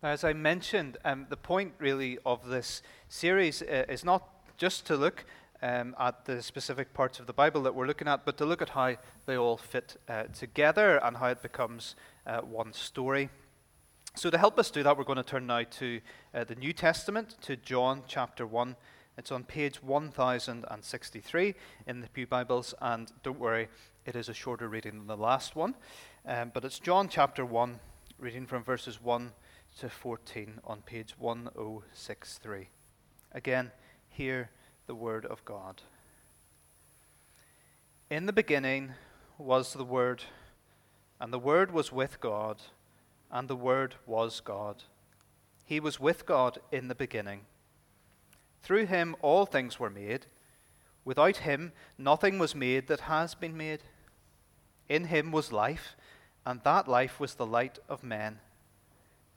As I mentioned, um, the point really of this series uh, is not just to look um, at the specific parts of the Bible that we're looking at, but to look at how they all fit uh, together and how it becomes uh, one story. So, to help us do that, we're going to turn now to uh, the New Testament, to John chapter 1. It's on page 1063 in the Pew Bibles, and don't worry, it is a shorter reading than the last one. Um, but it's John chapter 1, reading from verses 1 to 14 on page 1063. Again, hear the word of God. In the beginning was the Word, and the Word was with God, and the Word was God. He was with God in the beginning. Through him all things were made. Without him nothing was made that has been made. In him was life, and that life was the light of men.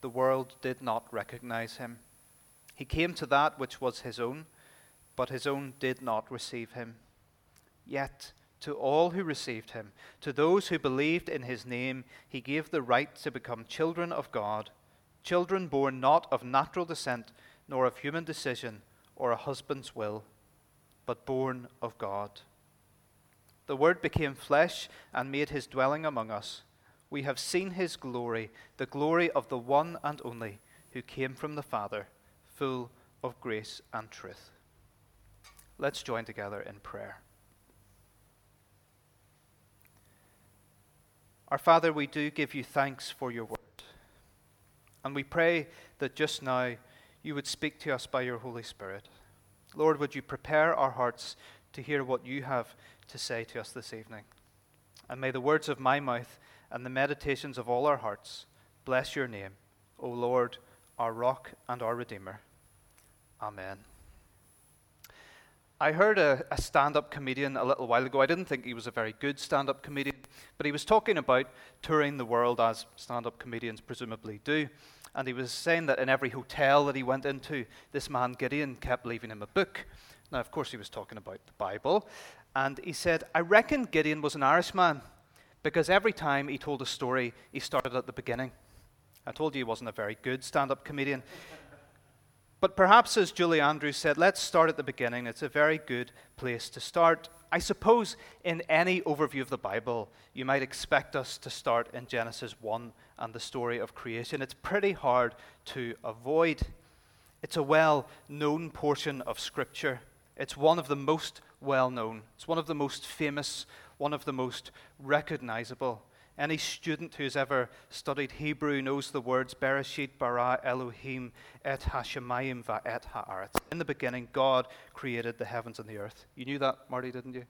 the world did not recognize him. He came to that which was his own, but his own did not receive him. Yet, to all who received him, to those who believed in his name, he gave the right to become children of God, children born not of natural descent, nor of human decision, or a husband's will, but born of God. The Word became flesh and made his dwelling among us we have seen his glory, the glory of the one and only who came from the Father, full of grace and truth. Let's join together in prayer. Our Father, we do give you thanks for your word. And we pray that just now you would speak to us by your Holy Spirit. Lord, would you prepare our hearts to hear what you have to say to us this evening? And may the words of my mouth and the meditations of all our hearts. Bless your name, O Lord, our rock and our Redeemer. Amen. I heard a, a stand up comedian a little while ago. I didn't think he was a very good stand up comedian, but he was talking about touring the world as stand up comedians presumably do. And he was saying that in every hotel that he went into, this man Gideon kept leaving him a book. Now, of course, he was talking about the Bible. And he said, I reckon Gideon was an Irishman because every time he told a story, he started at the beginning. I told you he wasn't a very good stand up comedian. But perhaps, as Julie Andrews said, let's start at the beginning. It's a very good place to start. I suppose in any overview of the Bible, you might expect us to start in Genesis 1 and the story of creation. It's pretty hard to avoid. It's a well known portion of Scripture. It's one of the most well known, it's one of the most famous one of the most recognizable. Any student who's ever studied Hebrew knows the words Bereshit bara Elohim et hashemayim va et haaretz. In the beginning, God created the heavens and the earth. You knew that, Marty, didn't you?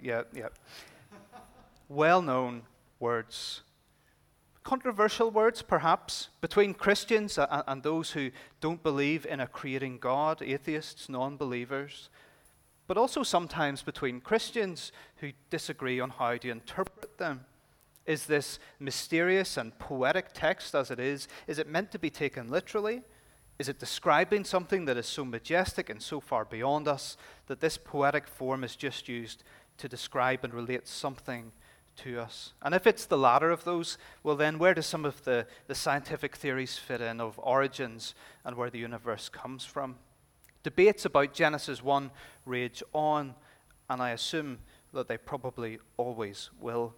Yeah, yeah. well known words. Controversial words, perhaps, between Christians and those who don't believe in a creating God, atheists, non believers but also sometimes between Christians who disagree on how to interpret them. Is this mysterious and poetic text as it is, is it meant to be taken literally? Is it describing something that is so majestic and so far beyond us that this poetic form is just used to describe and relate something to us? And if it's the latter of those, well, then where do some of the, the scientific theories fit in of origins and where the universe comes from? Debates about Genesis 1 rage on, and I assume that they probably always will.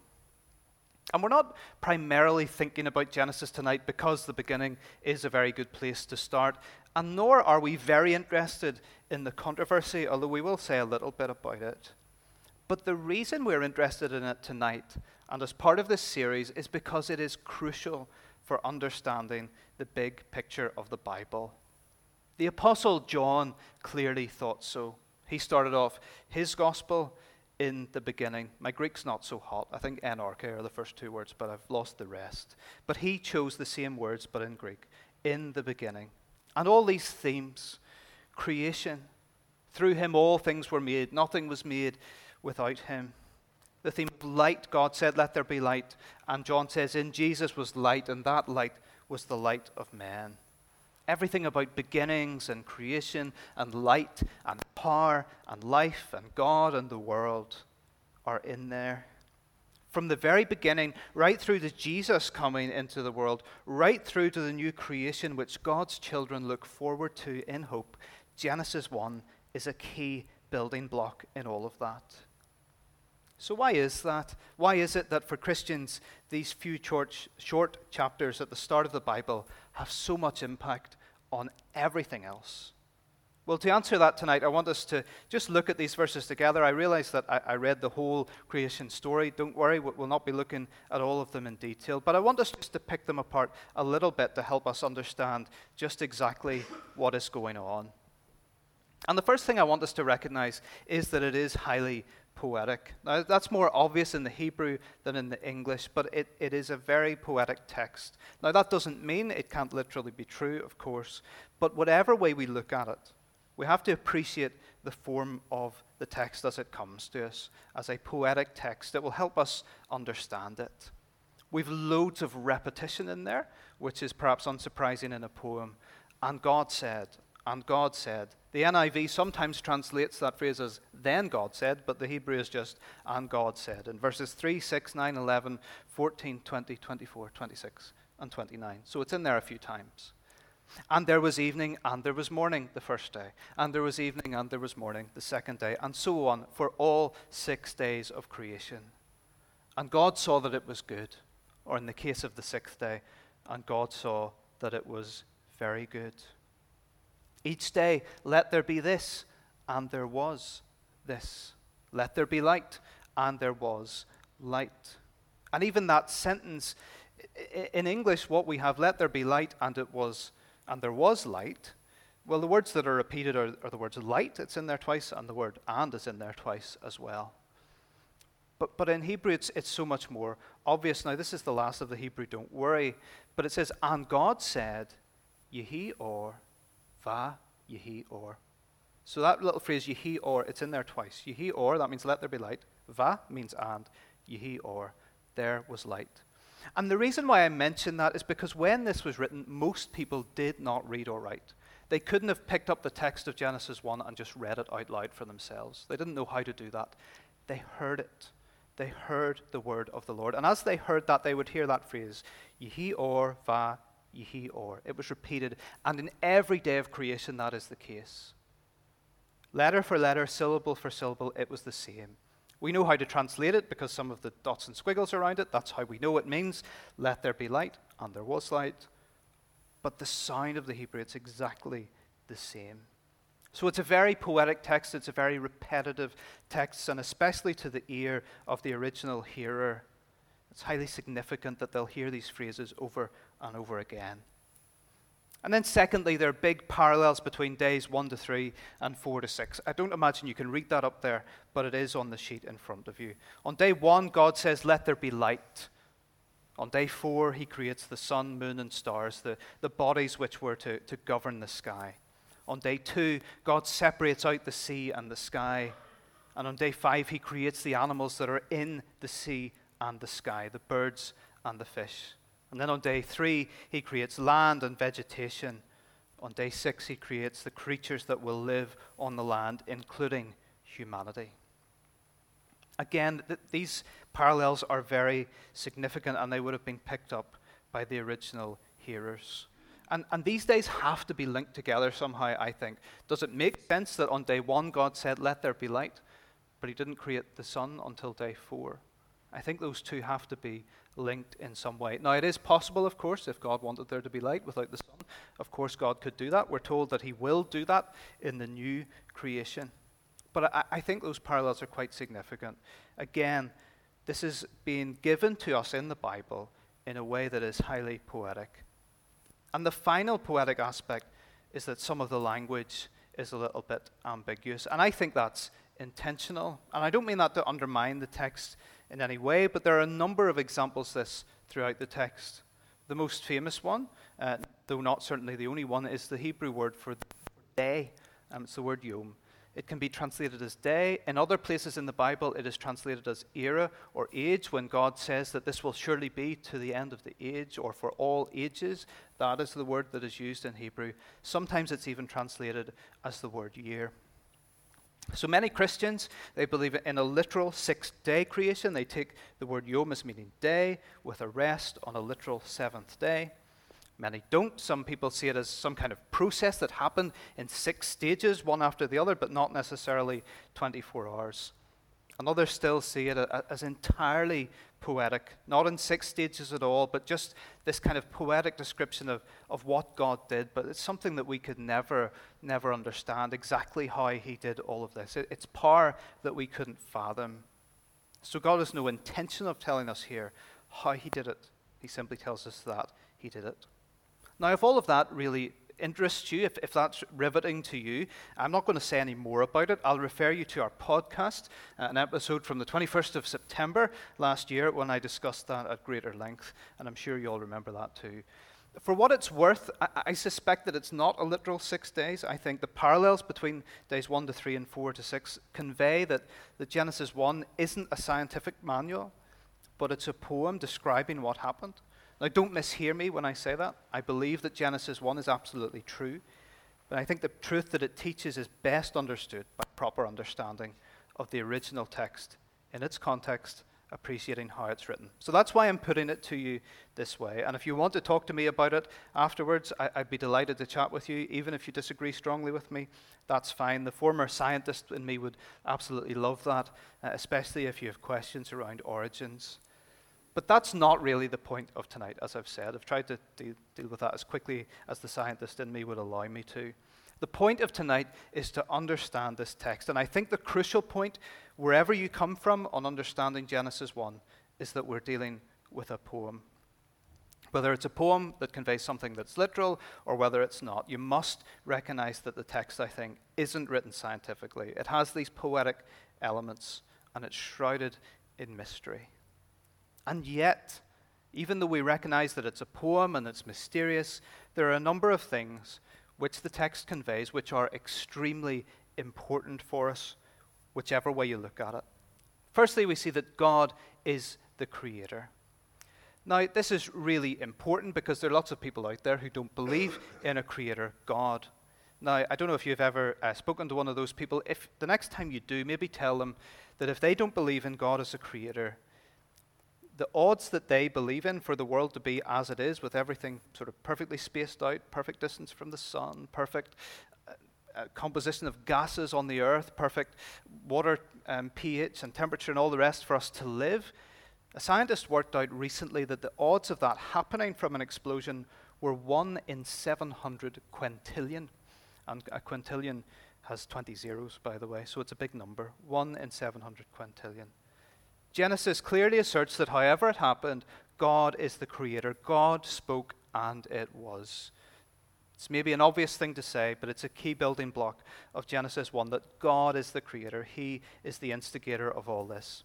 And we're not primarily thinking about Genesis tonight because the beginning is a very good place to start, and nor are we very interested in the controversy, although we will say a little bit about it. But the reason we're interested in it tonight, and as part of this series, is because it is crucial for understanding the big picture of the Bible. The Apostle John clearly thought so. He started off his gospel in the beginning. My Greek's not so hot. I think enarche are the first two words, but I've lost the rest. But he chose the same words, but in Greek. in the beginning. And all these themes creation, through him all things were made, nothing was made without him. The theme of light, God said, Let there be light. And John says, In Jesus was light, and that light was the light of men. Everything about beginnings and creation and light and power and life and God and the world are in there. From the very beginning, right through to Jesus coming into the world, right through to the new creation which God's children look forward to in hope, Genesis 1 is a key building block in all of that. So, why is that? Why is it that for Christians, these few short, short chapters at the start of the Bible have so much impact on everything else? Well, to answer that tonight, I want us to just look at these verses together. I realize that I, I, read the whole creation story. Don't worry, we'll not be looking at all of them in detail. But I want us just to pick them apart a little bit to help us understand just exactly what is going on. And the first thing I want us to recognize is that it is highly poetic. Now, that's more obvious in the Hebrew than in the English, but it, it is a very poetic text. Now, that doesn't mean it can't literally be true, of course, but whatever way we look at it, we have to appreciate the form of the text as it comes to us, as a poetic text that will help us understand it. We've loads of repetition in there, which is perhaps unsurprising in a poem. And God said, and God said. The NIV sometimes translates that phrase as then God said, but the Hebrew is just and God said. In verses 3, 6, 9, 11, 14, 20, 24, 26, and 29. So it's in there a few times. And there was evening and there was morning the first day. And there was evening and there was morning the second day. And so on for all six days of creation. And God saw that it was good. Or in the case of the sixth day, and God saw that it was very good. Each day, let there be this, and there was this. Let there be light, and there was light. And even that sentence, in English, what we have, let there be light, and it was, and there was light. Well, the words that are repeated are, are the words light, it's in there twice, and the word and is in there twice as well. But, but in Hebrew, it's, it's so much more obvious. Now, this is the last of the Hebrew, don't worry. But it says, And God said, Yehi or Va Yehi or. So that little phrase, Yehi or, it's in there twice. Yehi or, that means let there be light. Va means and. Yehi or, there was light. And the reason why I mention that is because when this was written, most people did not read or write. They couldn't have picked up the text of Genesis 1 and just read it out loud for themselves. They didn't know how to do that. They heard it. They heard the word of the Lord. And as they heard that, they would hear that phrase, Yehi or va Yehi or. It was repeated, and in every day of creation, that is the case. Letter for letter, syllable for syllable, it was the same. We know how to translate it because some of the dots and squiggles around it, that's how we know it means. Let there be light, and there was light. But the sound of the Hebrew, it's exactly the same. So it's a very poetic text, it's a very repetitive text, and especially to the ear of the original hearer, it's highly significant that they'll hear these phrases over and over again. And then, secondly, there are big parallels between days 1 to 3 and 4 to 6. I don't imagine you can read that up there, but it is on the sheet in front of you. On day 1, God says, Let there be light. On day 4, He creates the sun, moon, and stars, the, the bodies which were to, to govern the sky. On day 2, God separates out the sea and the sky. And on day 5, He creates the animals that are in the sea and the sky, the birds and the fish. And then on day three, he creates land and vegetation. On day six, he creates the creatures that will live on the land, including humanity. Again, th- these parallels are very significant and they would have been picked up by the original hearers. And, and these days have to be linked together somehow, I think. Does it make sense that on day one God said, Let there be light, but he didn't create the sun until day four? I think those two have to be linked in some way. Now, it is possible, of course, if God wanted there to be light without the sun, of course, God could do that. We're told that He will do that in the new creation. But I, I think those parallels are quite significant. Again, this is being given to us in the Bible in a way that is highly poetic. And the final poetic aspect is that some of the language is a little bit ambiguous. And I think that's intentional. And I don't mean that to undermine the text in any way, but there are a number of examples of this throughout the text. The most famous one, uh, though not certainly the only one, is the Hebrew word for day. Um, it's the word yom. It can be translated as day. In other places in the Bible, it is translated as era or age when God says that this will surely be to the end of the age or for all ages. That is the word that is used in Hebrew. Sometimes it's even translated as the word year. So many Christians, they believe in a literal six day creation. They take the word yom as meaning day with a rest on a literal seventh day. Many don't. Some people see it as some kind of process that happened in six stages, one after the other, but not necessarily 24 hours. And others still see it as entirely poetic, not in six stages at all, but just this kind of poetic description of, of what God did. But it's something that we could never, never understand exactly how He did all of this. It, it's power that we couldn't fathom. So God has no intention of telling us here how He did it. He simply tells us that He did it. Now, if all of that really interests you, if, if that's riveting to you, I'm not going to say any more about it. I'll refer you to our podcast, uh, an episode from the 21st of September last year when I discussed that at greater length, and I'm sure you all remember that too. For what it's worth, I, I suspect that it's not a literal six days. I think the parallels between days 1 to 3 and 4 to 6 convey that, that Genesis 1 isn't a scientific manual, but it's a poem describing what happened. Now, don't mishear me when I say that. I believe that Genesis 1 is absolutely true, but I think the truth that it teaches is best understood by proper understanding of the original text in its context, appreciating how it's written. So that's why I'm putting it to you this way. And if you want to talk to me about it afterwards, I, would be delighted to chat with you, even if you disagree strongly with me. That's fine. The former scientist in me would absolutely love that, uh, especially if you have questions around origins. But that's not really the point of tonight, as I've said. I've tried to deal, deal with that as quickly as the scientist in me would allow me to. The point of tonight is to understand this text. And I think the crucial point, wherever you come from on understanding Genesis 1, is that we're dealing with a poem. Whether it's a poem that conveys something that's literal or whether it's not, you must recognize that the text, I think, isn't written scientifically. It has these poetic elements and it's shrouded in mystery. And yet, even though we recognize that it's a poem and it's mysterious, there are a number of things which the text conveys which are extremely important for us, whichever way you look at it. Firstly, we see that God is the creator. Now, this is really important because there are lots of people out there who don't believe in a creator God. Now, I don't know if you've ever uh, spoken to one of those people. If the next time you do, maybe tell them that if they don't believe in God as a creator, the odds that they believe in for the world to be as it is, with everything sort of perfectly spaced out, perfect distance from the sun, perfect uh, uh, composition of gases on the earth, perfect water um, pH and temperature and all the rest for us to live. A scientist worked out recently that the odds of that happening from an explosion were 1 in 700 quintillion. And a quintillion has 20 zeros, by the way, so it's a big number. 1 in 700 quintillion. Genesis clearly asserts that however it happened, God is the creator. God spoke and it was. It's maybe an obvious thing to say, but it's a key building block of Genesis 1 that God is the creator. He is the instigator of all this.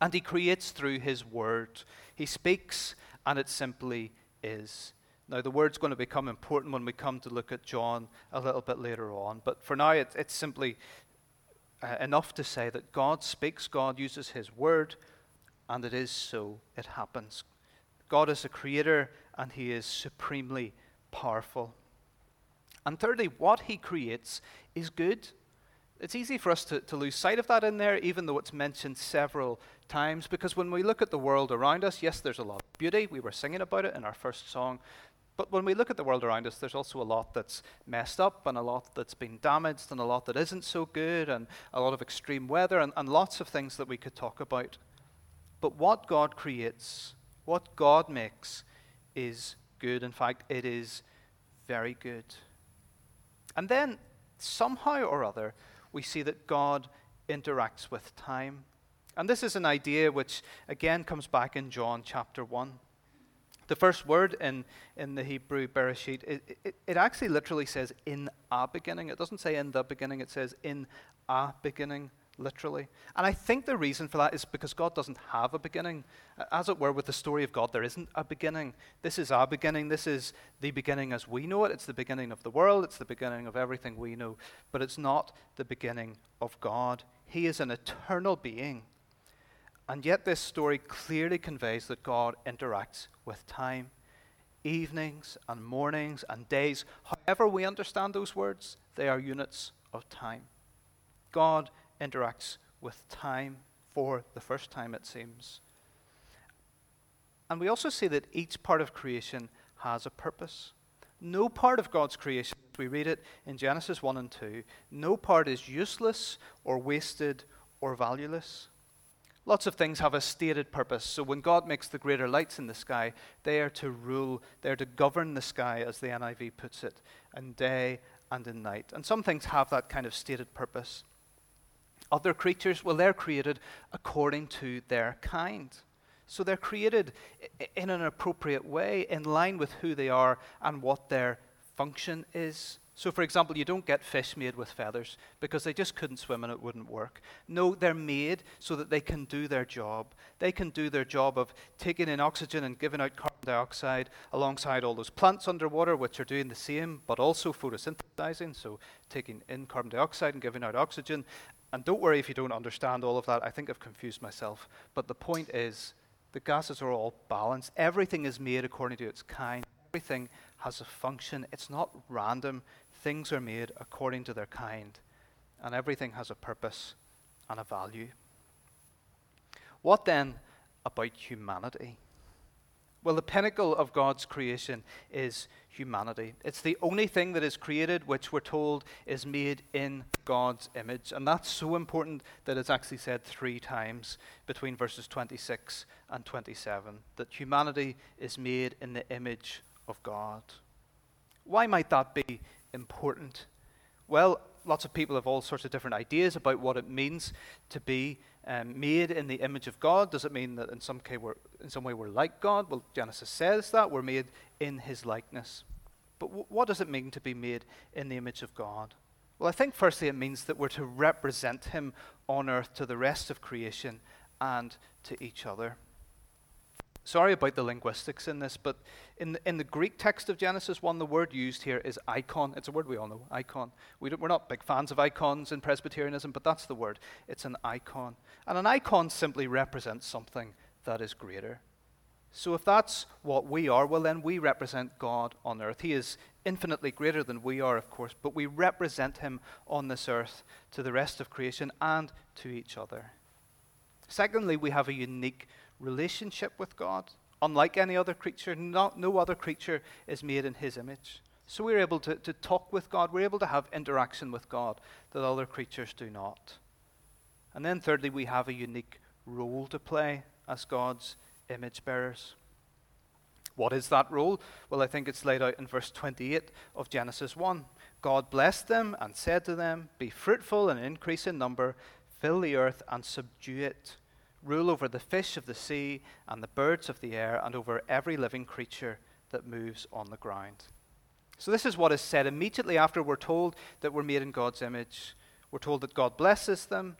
And He creates through His word. He speaks, and it simply is. Now, the word's going to become important when we come to look at John a little bit later on, but for now, it, it's simply uh, enough to say that God speaks, God uses His word, and it is so. It happens. God is a creator, and He is supremely powerful. And thirdly, what He creates is good. It's easy for us to, to lose sight of that in there, even though it's mentioned several times, because when we look at the world around us, yes, there's a lot of beauty. We were singing about it in our first song. But when we look at the world around us, there's also a lot that's messed up and a lot that's been damaged and a lot that isn't so good and a lot of extreme weather and, and lots of things that we could talk about. But what God creates, what God makes, is good. In fact, it is very good. And then, somehow or other, we see that God interacts with time. And this is an idea which, again, comes back in John chapter 1. The first word in, in the Hebrew Bereshit, it, it, it, actually literally says in a beginning. It doesn't say in the beginning, it says in a beginning. literally. And I think the reason for that is because God doesn't have a beginning. As it were, with the story of God, there isn't a beginning. This is our beginning. This is the beginning as we know it. It's the beginning of the world. It's the beginning of everything we know. But it's not the beginning of God. He is an eternal being. And yet, this story clearly conveys that God interacts with time. Evenings and mornings and days, however we understand those words, they are units of time. God interacts with time for the first time, it seems. And we also see that each part of creation has a purpose. No part of God's creation, we read it in Genesis 1 and 2, no part is useless or wasted or valueless. Lots of things have a stated purpose. So when God makes the greater lights in the sky, they are to rule, they are to govern the sky, as the NIV puts it, in day and in night. And some things have that kind of stated purpose. Other creatures, well, they're created according to their kind. So they're created in an appropriate way, in line with who they are and what their function is. So, for example, you don't get fish made with feathers because they just couldn't swim and it wouldn't work. No, they're made so that they can do their job. They can do their job of taking in oxygen and giving out carbon dioxide alongside all those plants underwater, which are doing the same, but also photosynthesizing, so taking in carbon dioxide and giving out oxygen. And don't worry if you don't understand all of that. I think I've confused myself. But the point is, the gases are all balanced. Everything is made according to its kind. Everything has a function. It's not random. Things are made according to their kind. And everything has a purpose and a value. What then about humanity? Well, the pinnacle of God's creation is humanity. It's the only thing that is created which we're told is made in God's image. And that's so important that it's actually said three times between verses 26 and 27 that humanity is made in the image of God. Why might that be important? Well, lots of people have all sorts of different ideas about what it means to be um, made in the image of God. Does it mean that in some, in some way we're like God? Well, Genesis says that. We're made in his likeness. But w- what does it mean to be made in the image of God? Well, I think firstly it means that we're to represent him on earth to the rest of creation and to each other. Sorry about the linguistics in this, but in the, in the Greek text of Genesis 1, the word used here is icon. It's a word we all know, icon. We we're not big fans of icons in Presbyterianism, but that's the word. It's an icon. And an icon simply represents something that is greater. So if that's what we are, well, then we represent God on earth. He is infinitely greater than we are, of course, but we represent Him on this earth to the rest of creation and to each other. Secondly, we have a unique relationship with God. Unlike any other creature, not, no other creature is made in his image. So we're able to, to talk with God, we're able to have interaction with God that other creatures do not. And then, thirdly, we have a unique role to play as God's image bearers. What is that role? Well, I think it's laid out in verse 28 of Genesis 1. God blessed them and said to them, Be fruitful and increase in number, fill the earth and subdue it rule over the fish of the sea and the birds of the air and over every living creature that moves on the ground. So, this is what is said immediately after we're told that we're made in God's image. We're told that God blesses them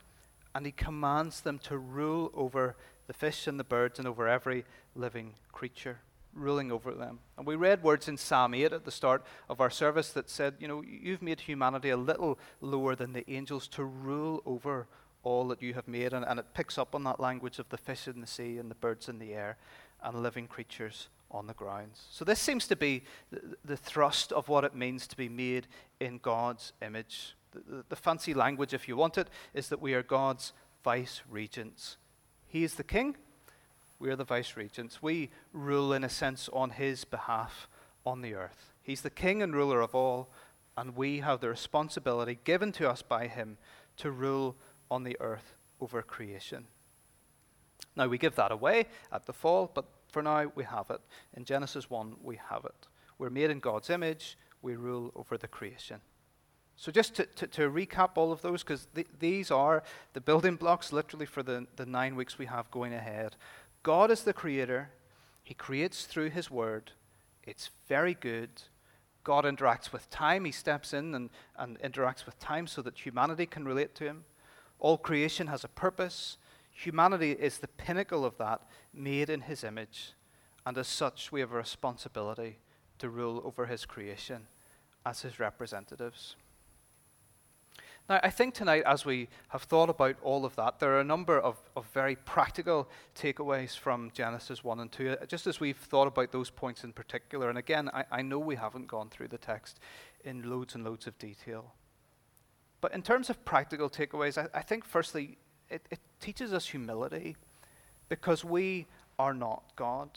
and He commands them to rule over the fish and the birds and over every living creature, ruling over them. And we read words in Psalm 8 at the start of our service that said, You know, you've made humanity a little lower than the angels to rule over all that you have made. And, and it picks up on that language of the fish in the sea and the birds in the air and living creatures on the grounds. So, this seems to be the, the thrust of what it means to be made in God's image. The, the, the fancy language, if you want it, is that we are God's vice regents. He is the king, we are the vice regents. We rule, in a sense, on his behalf on the earth. He's the king and ruler of all, and we have the responsibility given to us by him to rule on the earth over creation. Now, we give that away at the fall, but for now we have it. In Genesis 1, we have it. We're made in God's image, we rule over the creation. So, just to, to, to recap all of those, because th- these are the building blocks literally for the, the nine weeks we have going ahead. God is the creator, He creates through His word. It's very good. God interacts with time, He steps in and, and interacts with time so that humanity can relate to Him. All creation has a purpose. Humanity is the pinnacle of that, made in His image. And as such, we have a responsibility to rule over His creation as His representatives. Now, I think tonight, as we have thought about all of that, there are a number of, of very practical takeaways from Genesis 1 and 2, uh, just as we've thought about those points in particular. And again, I, I know we haven't gone through the text in loads and loads of detail. But in terms of practical takeaways, I, I think firstly, it, it teaches us humility because we are not God.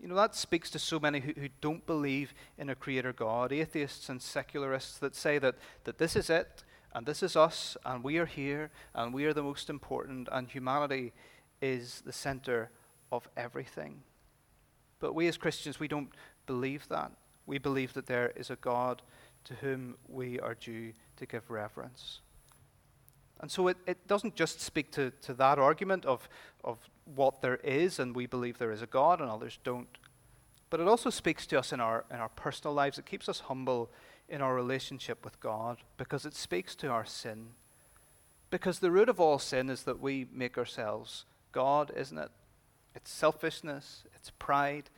You know, that speaks to so many who, who don't believe in a creator God, atheists and secularists that say that, that this is it, and this is us, and we are here, and we are the most important, and humanity is the center of everything. But we as Christians, we don't believe that. We believe that there is a God to whom we are due to give reverence. And so it, it doesn't just speak to, to that argument of, of what there is, and we believe there is a God and others don't. But it also speaks to us in our, in our personal lives. It keeps us humble in our relationship with God because it speaks to our sin. Because the root of all sin is that we make ourselves God, isn't it? It's selfishness, it's pride,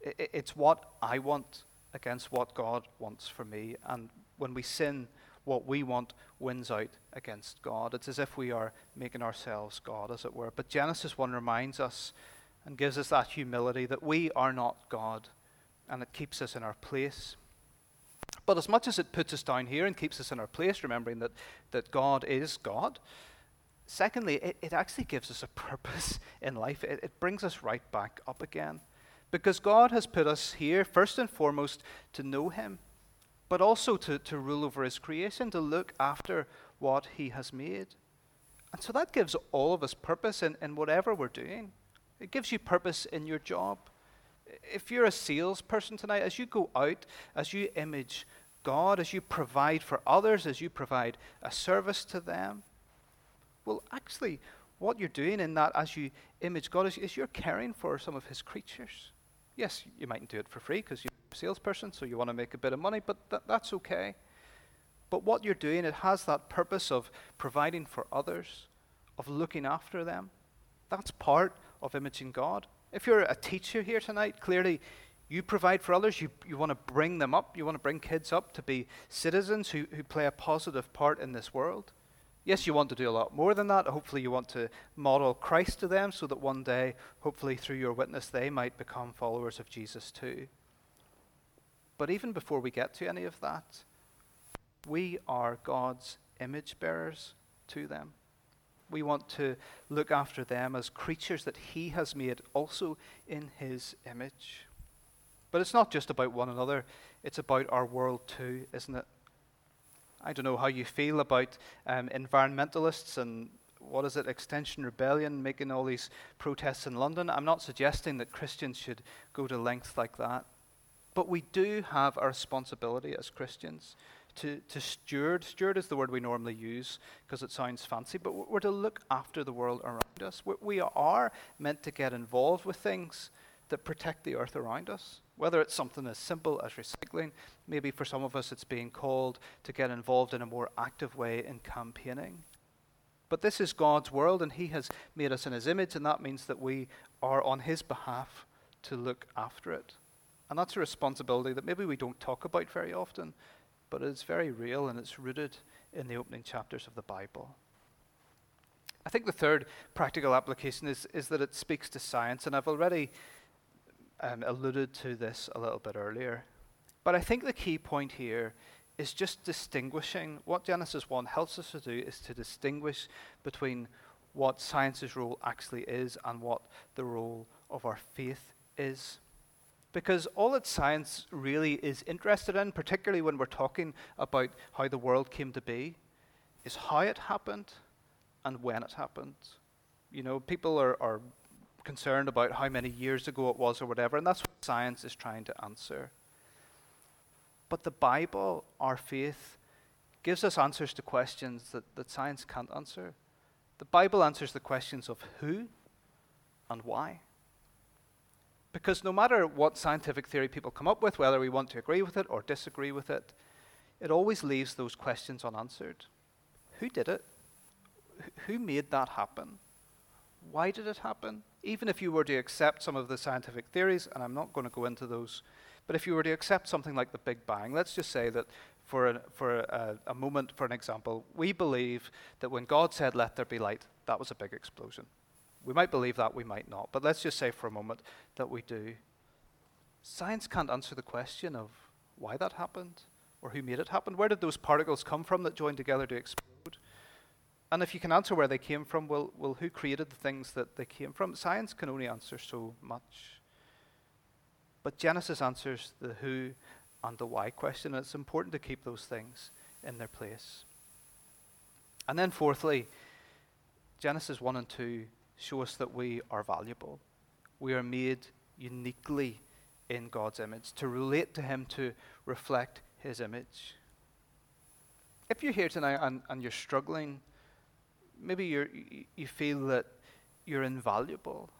it's what I want against what God wants for me. And when we sin, what we want wins out against God. It's as if we are making ourselves God, as it were. But Genesis 1 reminds us and gives us that humility that we are not God, and it keeps us in our place. But as much as it puts us down here and keeps us in our place, remembering that, that God is God, secondly, it, it actually gives us a purpose in life. It, it brings us right back up again. Because God has put us here, first and foremost, to know Him, but also to, to rule over His creation, to look after what He has made. And so that gives all of us purpose in, in whatever we're doing. It gives you purpose in your job if you're a salesperson tonight, as you go out, as you image God, as you provide for others, as you provide a service to them, well, actually, what you're doing in that as you image God is, is you're caring for some of His creatures. Yes, you mightn't do it for free because you're a salesperson, so you want to make a bit of money, but th- that's okay. But what you're doing, it has that purpose of providing for others, of looking after them. That's part of imaging God. If you're a teacher here tonight, clearly you provide for others. You, you want to bring them up. You want to bring kids up to be citizens who, who play a positive part in this world. Yes, you want to do a lot more than that. Hopefully, you want to model Christ to them so that one day, hopefully, through your witness, they might become followers of Jesus too. But even before we get to any of that, we are God's image bearers to them. We want to look after them as creatures that He has made also in His image. But it's not just about one another, it's about our world too, isn't it? I don't know how you feel about um, environmentalists and what is it, Extinction Rebellion, making all these protests in London. I'm not suggesting that Christians should go to lengths like that. But we do have a responsibility as Christians to, to steward. Steward is the word we normally use because it sounds fancy, but we're to look after the world around us. We are meant to get involved with things that protect the earth around us. Whether it's something as simple as recycling, maybe for some of us it's being called to get involved in a more active way in campaigning. But this is God's world, and He has made us in His image, and that means that we are on His behalf to look after it. And that's a responsibility that maybe we don't talk about very often, but it's very real and it's rooted in the opening chapters of the Bible. I think the third practical application is, is that it speaks to science, and I've already um, alluded to this a little bit earlier. But I think the key point here is just distinguishing what Genesis 1 helps us to do is to distinguish between what science's role actually is and what the role of our faith is. Because all that science really is interested in, particularly when we're talking about how the world came to be, is how it happened and when it happened. You know, people are, are concerned about how many years ago it was or whatever, and that's what science is trying to answer. But the Bible, our faith, gives us answers to questions that, that science can't answer. The Bible answers the questions of who and why. Because no matter what scientific theory people come up with, whether we want to agree with it or disagree with it, it always leaves those questions unanswered. Who did it? who made that happen? Why did it happen? Even if you were to accept some of the scientific theories, and I'm not going to go into those, but if you were to accept something like the Big Bang, let's just say that for, a, for a, a moment, for an example, we believe that when God said, Let there be light, that was a big explosion. We might believe that, we might not, but let's just say for a moment that we do. Science can't answer the question of why that happened or who made it happen. Where did those particles come from that joined together to explode? And if you can answer where they came from, well, well, who created the things that they came from? Science can only answer so much. But Genesis answers the who and the why question, and it's important to keep those things in their place. And then, fourthly, Genesis 1 and 2 show us that we are valuable. We are made uniquely in God's image, to relate to Him, to reflect His image. If you're here tonight and, and you're struggling, maybe you're, you feel that you're invaluable,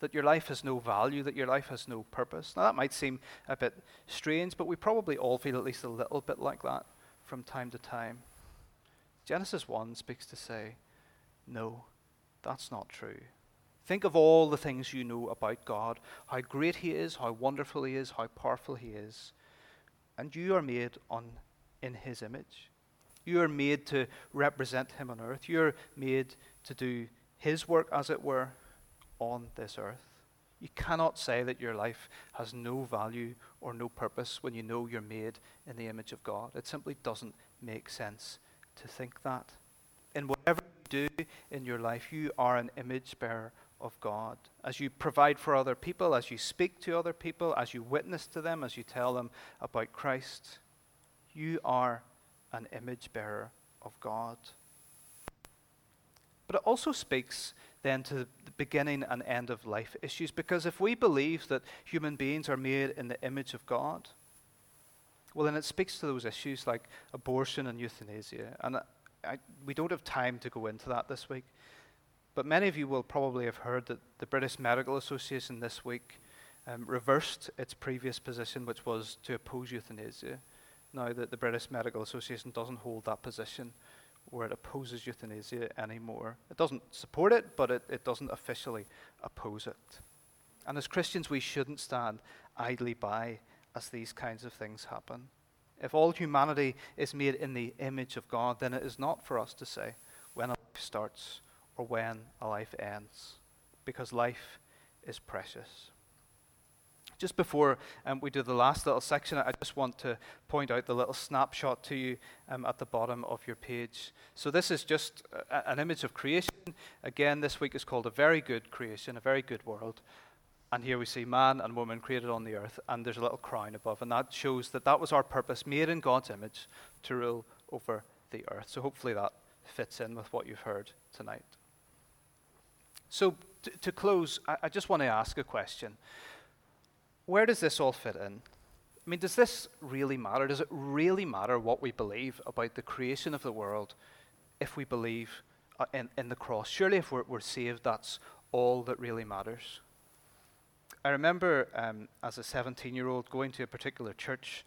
that your life has no value, that your life has no purpose. Now, that might seem a bit strange, but we probably all feel at least a little bit like that from time to time. Genesis 1 speaks to say, no, that's not true. Think of all the things you know about God, how great He is, how wonderful He is, how powerful He is. And you are made on, in His image. You are made to represent Him on earth. You're made to do His work, as it were, on this earth. You cannot say that your life has no value or no purpose when you know you're made in the image of God. It simply doesn't make sense to think that. In whatever you do in your life, you are an image bearer of God. As you provide for other people, as you speak to other people, as you witness to them, as you tell them about Christ, you are an image bearer of God. But it also speaks then to the beginning and end of life issues. Because if we believe that human beings are made in the image of God, well, then it speaks to those issues like abortion and euthanasia. And I, we don't have time to go into that this week. But many of you will probably have heard that the British Medical Association this week um, reversed its previous position, which was to oppose euthanasia. Now that the British Medical Association doesn't hold that position, where it opposes euthanasia anymore. It doesn't support it, but it, it doesn't officially oppose it. And as Christians, we shouldn't stand idly by as these kinds of things happen. If all humanity is made in the image of God, then it is not for us to say when a life starts or when a life ends, because life is precious. Just before um, we do the last little section, I just want to point out the little snapshot to you um, at the bottom of your page. So, this is just a, an image of creation. Again, this week is called a very good creation, a very good world. And here we see man and woman created on the earth, and there's a little crown above. And that shows that that was our purpose, made in God's image, to rule over the earth. So, hopefully, that fits in with what you've heard tonight. So, to, to close, I, I just want to ask a question where does this all fit in? I mean, does this really matter? Does it really matter what we believe about the creation of the world if we believe uh, in, in the cross? Surely, if we're, we're saved, that's all that really matters. I remember um, as a 17 year old going to a particular church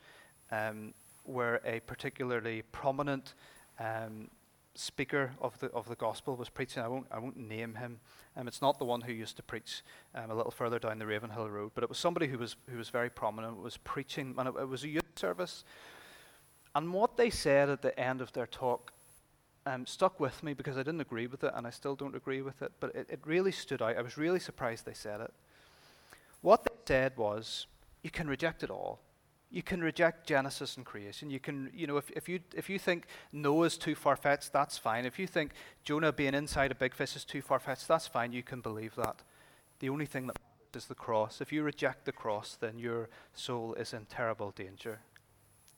um, where a particularly prominent um, speaker of the, of the gospel was preaching. I won't, I won't name him. Um, it's not the one who used to preach um, a little further down the Ravenhill Road, but it was somebody who was, who was very prominent, was preaching, and it, it was a youth service. And what they said at the end of their talk um, stuck with me because I didn't agree with it, and I still don't agree with it, but it, it really stood out. I was really surprised they said it. What they said was, you can reject it all. You can reject Genesis and creation. You can, you know, if, if you if you think Noah's too far fetched, that's fine. If you think Jonah being inside a big fish is too far fetched, that's fine. You can believe that. The only thing that is the cross. If you reject the cross, then your soul is in terrible danger.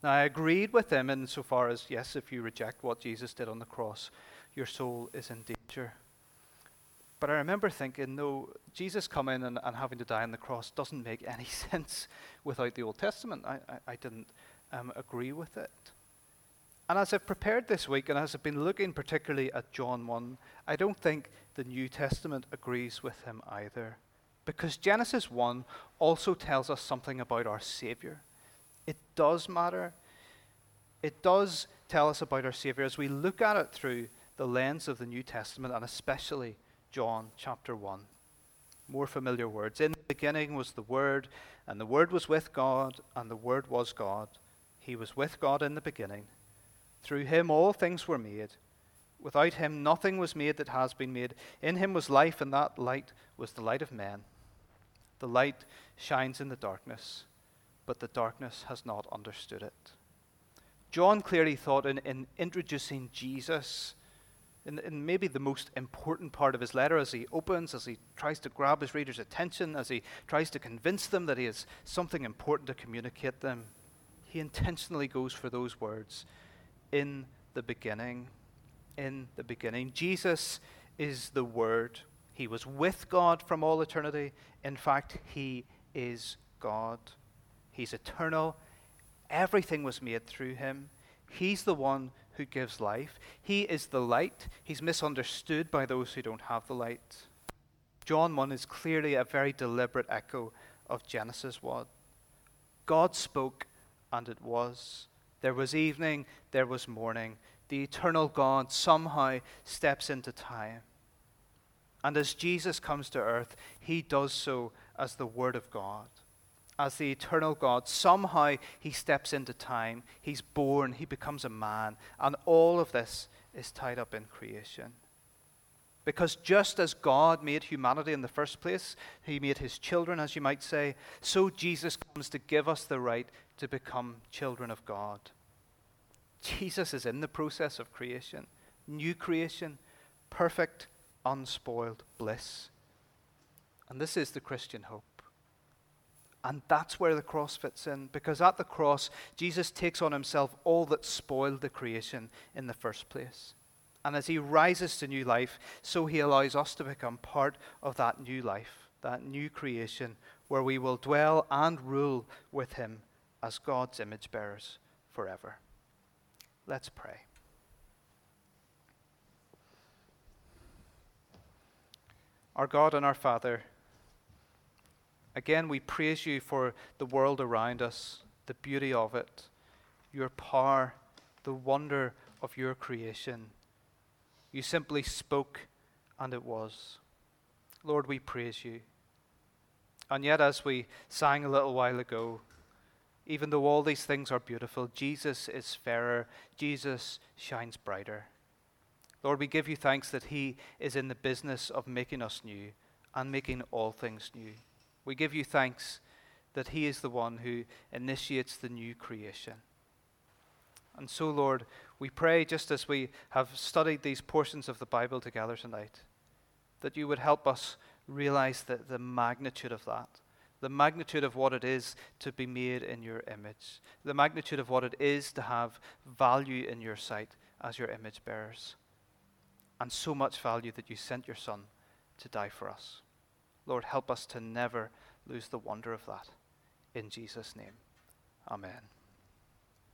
Now, I agreed with them insofar as yes, if you reject what Jesus did on the cross, your soul is in danger. But I remember thinking, no, Jesus coming and, and having to die on the cross doesn't make any sense without the Old Testament. I, I, I didn't um, agree with it. And as I've prepared this week, and as I've been looking particularly at John 1, I don't think the New Testament agrees with him either. Because Genesis 1 also tells us something about our Savior. It does matter. It does tell us about our Savior as we look at it through the lens of the New Testament, and especially John chapter 1. More familiar words. In the beginning was the Word, and the Word was with God, and the Word was God. He was with God in the beginning. Through him all things were made. Without him nothing was made that has been made. In him was life, and that light was the light of men. The light shines in the darkness, but the darkness has not understood it. John clearly thought in, in introducing Jesus, in, in maybe the most important part of his letter, as he opens, as he tries to grab his readers' attention, as he tries to convince them that he has something important to communicate them, he intentionally goes for those words in the beginning. In the beginning. Jesus is the Word. He was with God from all eternity. In fact, He is God. He's eternal. Everything was made through Him. He's the one who gives life. He is the light. He's misunderstood by those who don't have the light. John 1 is clearly a very deliberate echo of Genesis 1. God spoke, and it was. There was evening, there was morning. The eternal God somehow steps into time. And as Jesus comes to earth, he does so as the Word of God. As the eternal God, somehow he steps into time. He's born, he becomes a man. And all of this is tied up in creation. Because just as God made humanity in the first place, He made His children, as you might say, so Jesus comes to give us the right to become children of God. Jesus is in the process of creation, new creation, perfect, unspoiled bliss. And this is the Christian hope. And that's where the cross fits in, because at the cross, Jesus takes on himself all that spoiled the creation in the first place. And as he rises to new life, so he allows us to become part of that new life, that new creation, where we will dwell and rule with him as God's image bearers forever. Let's pray. Our God and our Father, again we praise you for the world around us, the beauty of it, your power, the wonder of your creation. You simply spoke, and it was. Lord, we praise you. And yet, as we sang a little while ago, even though all these things are beautiful, Jesus is fairer, Jesus shines brighter. Lord, we give you thanks that He is in the business of making us new and making all things new. We give you thanks that He is the one who initiates the new creation. And so, Lord, we pray just as we have studied these portions of the Bible together tonight, that you would help us realize the, the magnitude of that the magnitude of what it is to be made in your image, the magnitude of what it is to have value in your sight as your image bearers, and so much value that you sent your Son to die for us. Lord, help us to never lose the wonder of that. In Jesus' name, amen.